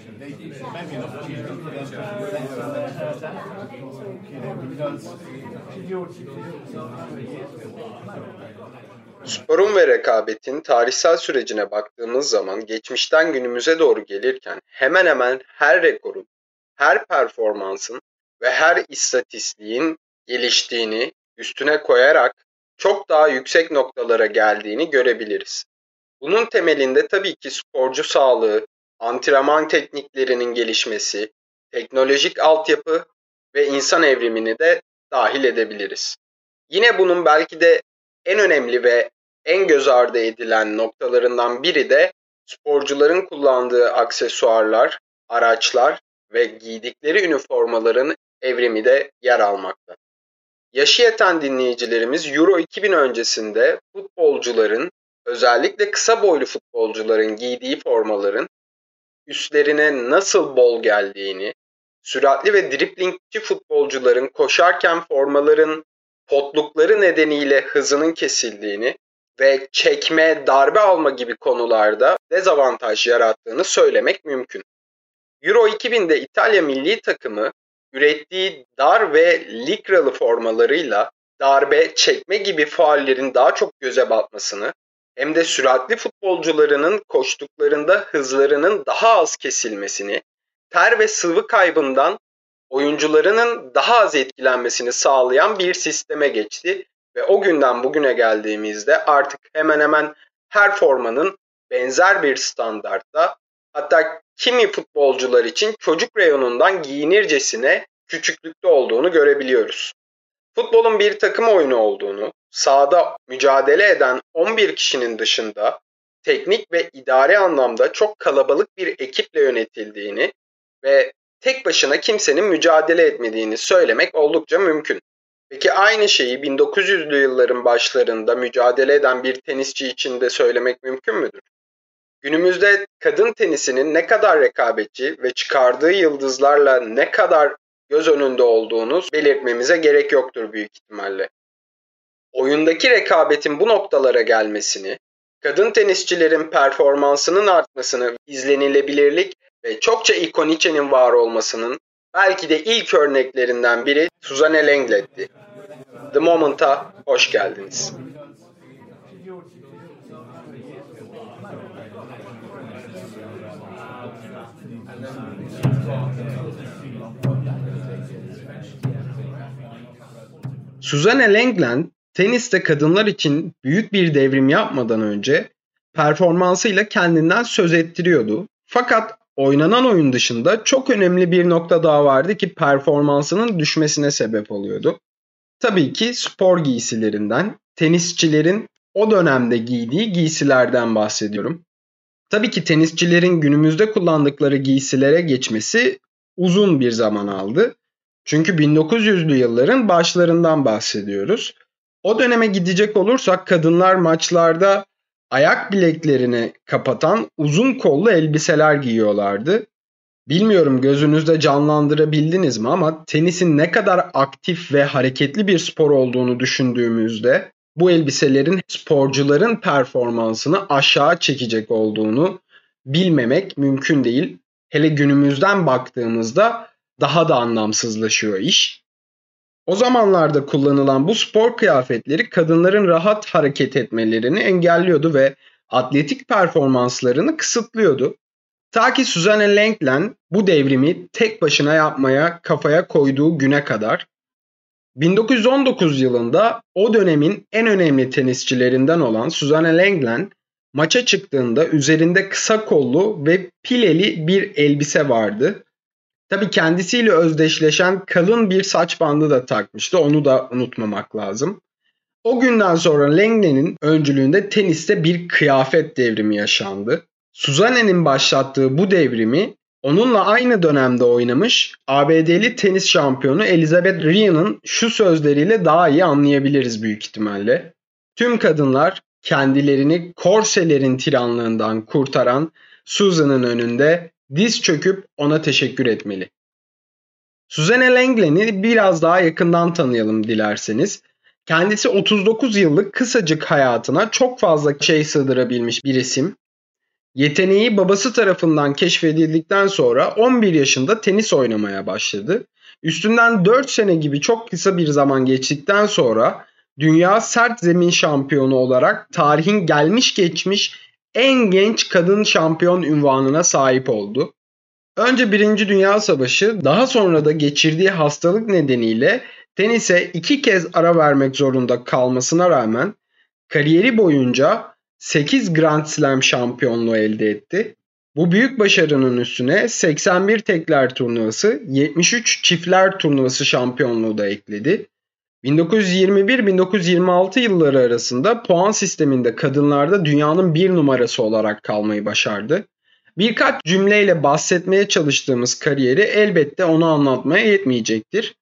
to Sporun ve rekabetin tarihsel sürecine baktığımız zaman geçmişten günümüze doğru gelirken hemen hemen her rekorun, her performansın ve her istatistiğin geliştiğini üstüne koyarak çok daha yüksek noktalara geldiğini görebiliriz. Bunun temelinde tabii ki sporcu sağlığı, antrenman tekniklerinin gelişmesi, teknolojik altyapı ve insan evrimini de dahil edebiliriz. Yine bunun belki de en önemli ve en göz ardı edilen noktalarından biri de sporcuların kullandığı aksesuarlar, araçlar ve giydikleri üniformaların evrimi de yer almakta. Yaşı yeten dinleyicilerimiz Euro 2000 öncesinde futbolcuların, özellikle kısa boylu futbolcuların giydiği formaların üstlerine nasıl bol geldiğini, süratli ve driplingçi futbolcuların koşarken formaların potlukları nedeniyle hızının kesildiğini ve çekme, darbe alma gibi konularda dezavantaj yarattığını söylemek mümkün. Euro 2000'de İtalya milli takımı ürettiği dar ve likralı formalarıyla darbe, çekme gibi faallerin daha çok göze batmasını hem de süratli futbolcularının koştuklarında hızlarının daha az kesilmesini, ter ve sıvı kaybından oyuncularının daha az etkilenmesini sağlayan bir sisteme geçti ve o günden bugüne geldiğimizde artık hemen hemen her formanın benzer bir standartta hatta kimi futbolcular için çocuk reyonundan giyinircesine küçüklükte olduğunu görebiliyoruz. Futbolun bir takım oyunu olduğunu, sahada mücadele eden 11 kişinin dışında teknik ve idari anlamda çok kalabalık bir ekiple yönetildiğini ve tek başına kimsenin mücadele etmediğini söylemek oldukça mümkün. Peki aynı şeyi 1900'lü yılların başlarında mücadele eden bir tenisçi için de söylemek mümkün müdür? Günümüzde kadın tenisinin ne kadar rekabetçi ve çıkardığı yıldızlarla ne kadar göz önünde olduğunu belirtmemize gerek yoktur büyük ihtimalle. Oyundaki rekabetin bu noktalara gelmesini, kadın tenisçilerin performansının artmasını, izlenilebilirlik ve çokça ikoniçenin var olmasının belki de ilk örneklerinden biri Suzanne Lenglet'ti. The Moment'a hoş geldiniz. Suzanne Lenglen teniste kadınlar için büyük bir devrim yapmadan önce performansıyla kendinden söz ettiriyordu. Fakat oynanan oyun dışında çok önemli bir nokta daha vardı ki performansının düşmesine sebep oluyordu. Tabii ki spor giysilerinden, tenisçilerin o dönemde giydiği giysilerden bahsediyorum. Tabii ki tenisçilerin günümüzde kullandıkları giysilere geçmesi uzun bir zaman aldı. Çünkü 1900'lü yılların başlarından bahsediyoruz. O döneme gidecek olursak kadınlar maçlarda ayak bileklerini kapatan uzun kollu elbiseler giyiyorlardı. Bilmiyorum gözünüzde canlandırabildiniz mi ama tenisin ne kadar aktif ve hareketli bir spor olduğunu düşündüğümüzde bu elbiselerin sporcuların performansını aşağı çekecek olduğunu bilmemek mümkün değil. Hele günümüzden baktığımızda daha da anlamsızlaşıyor iş. O zamanlarda kullanılan bu spor kıyafetleri kadınların rahat hareket etmelerini engelliyordu ve atletik performanslarını kısıtlıyordu. Ta ki Suzanne Lenglen bu devrimi tek başına yapmaya kafaya koyduğu güne kadar 1919 yılında o dönemin en önemli tenisçilerinden olan Suzanne Lenglen maça çıktığında üzerinde kısa kollu ve pileli bir elbise vardı Tabii kendisiyle özdeşleşen kalın bir saç bandı da takmıştı. Onu da unutmamak lazım. O günden sonra Langne'nin öncülüğünde teniste bir kıyafet devrimi yaşandı. Suzanne'nin başlattığı bu devrimi onunla aynı dönemde oynamış ABD'li tenis şampiyonu Elizabeth Ryan'ın şu sözleriyle daha iyi anlayabiliriz büyük ihtimalle. Tüm kadınlar kendilerini korselerin tiranlığından kurtaran Susan'ın önünde diz çöküp ona teşekkür etmeli. Suzanne Langlen'i biraz daha yakından tanıyalım dilerseniz. Kendisi 39 yıllık kısacık hayatına çok fazla şey sığdırabilmiş bir isim. Yeteneği babası tarafından keşfedildikten sonra 11 yaşında tenis oynamaya başladı. Üstünden 4 sene gibi çok kısa bir zaman geçtikten sonra dünya sert zemin şampiyonu olarak tarihin gelmiş geçmiş en genç kadın şampiyon ünvanına sahip oldu. Önce Birinci Dünya Savaşı, daha sonra da geçirdiği hastalık nedeniyle tenise iki kez ara vermek zorunda kalmasına rağmen kariyeri boyunca 8 Grand Slam şampiyonluğu elde etti. Bu büyük başarının üstüne 81 tekler turnuvası, 73 çiftler turnuvası şampiyonluğu da ekledi. 1921-1926 yılları arasında puan sisteminde kadınlarda dünyanın bir numarası olarak kalmayı başardı. Birkaç cümleyle bahsetmeye çalıştığımız kariyeri elbette onu anlatmaya yetmeyecektir.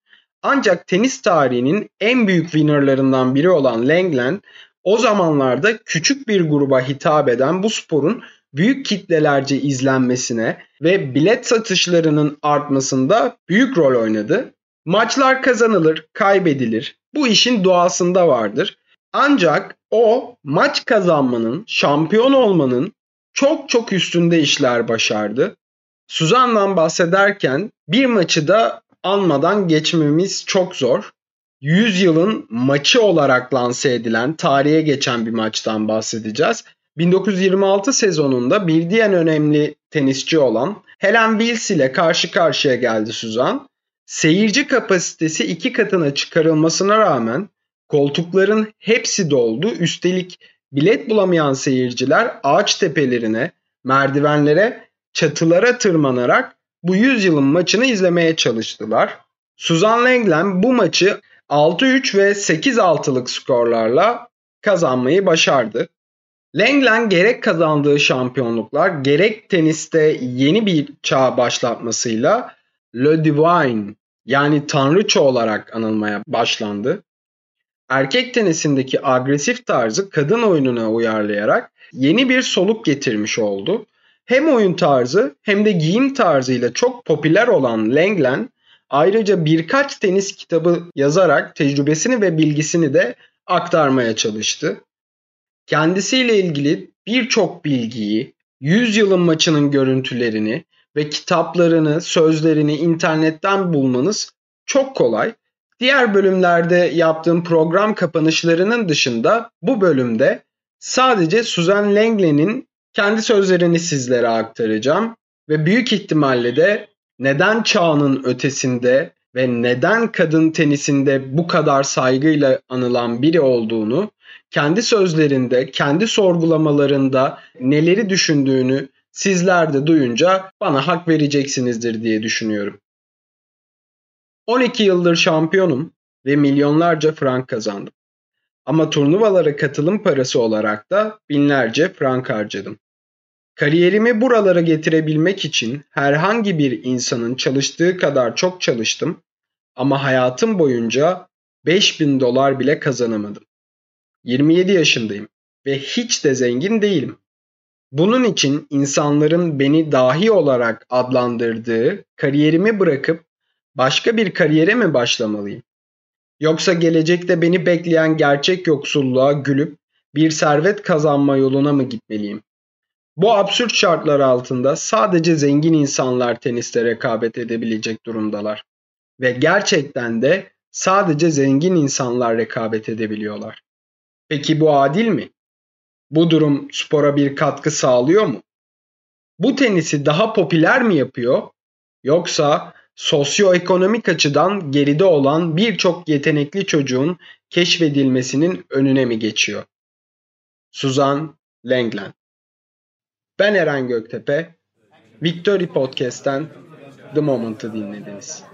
Ancak tenis tarihinin en büyük winnerlarından biri olan Langland o zamanlarda küçük bir gruba hitap eden bu sporun büyük kitlelerce izlenmesine ve bilet satışlarının artmasında büyük rol oynadı. Maçlar kazanılır, kaybedilir. Bu işin doğasında vardır. Ancak o maç kazanmanın, şampiyon olmanın çok çok üstünde işler başardı. Suzan'dan bahsederken bir maçı da anmadan geçmemiz çok zor. 100 yılın maçı olarak lanse edilen, tarihe geçen bir maçtan bahsedeceğiz. 1926 sezonunda bir diğer önemli tenisçi olan Helen Wills ile karşı karşıya geldi Suzan. Seyirci kapasitesi iki katına çıkarılmasına rağmen koltukların hepsi doldu. Üstelik bilet bulamayan seyirciler ağaç tepelerine, merdivenlere, çatılara tırmanarak bu 100 yılın maçını izlemeye çalıştılar. Suzan Lenglen bu maçı 6-3 ve 8-6'lık skorlarla kazanmayı başardı. Lenglen gerek kazandığı şampiyonluklar gerek teniste yeni bir çağ başlatmasıyla Le Divine yani tanrıça olarak anılmaya başlandı. Erkek tenisindeki agresif tarzı kadın oyununa uyarlayarak yeni bir soluk getirmiş oldu. Hem oyun tarzı hem de giyim tarzıyla çok popüler olan Lenglen ayrıca birkaç tenis kitabı yazarak tecrübesini ve bilgisini de aktarmaya çalıştı. Kendisiyle ilgili birçok bilgiyi, 100 yılın maçının görüntülerini ve kitaplarını, sözlerini internetten bulmanız çok kolay. Diğer bölümlerde yaptığım program kapanışlarının dışında bu bölümde sadece Suzanne Lenglen'in kendi sözlerini sizlere aktaracağım ve büyük ihtimalle de neden çağının ötesinde ve neden kadın tenisinde bu kadar saygıyla anılan biri olduğunu kendi sözlerinde, kendi sorgulamalarında neleri düşündüğünü sizler de duyunca bana hak vereceksinizdir diye düşünüyorum. 12 yıldır şampiyonum ve milyonlarca frank kazandım. Ama turnuvalara katılım parası olarak da binlerce frank harcadım. Kariyerimi buralara getirebilmek için herhangi bir insanın çalıştığı kadar çok çalıştım ama hayatım boyunca 5000 dolar bile kazanamadım. 27 yaşındayım ve hiç de zengin değilim. Bunun için insanların beni dahi olarak adlandırdığı kariyerimi bırakıp başka bir kariyere mi başlamalıyım? Yoksa gelecekte beni bekleyen gerçek yoksulluğa gülüp bir servet kazanma yoluna mı gitmeliyim? Bu absürt şartlar altında sadece zengin insanlar teniste rekabet edebilecek durumdalar. Ve gerçekten de sadece zengin insanlar rekabet edebiliyorlar. Peki bu adil mi? Bu durum spora bir katkı sağlıyor mu? Bu tenisi daha popüler mi yapıyor? Yoksa sosyoekonomik açıdan geride olan birçok yetenekli çocuğun keşfedilmesinin önüne mi geçiyor? Suzan Lenglen Ben Eren Göktepe, Victory Podcast'ten The Moment'ı dinlediniz.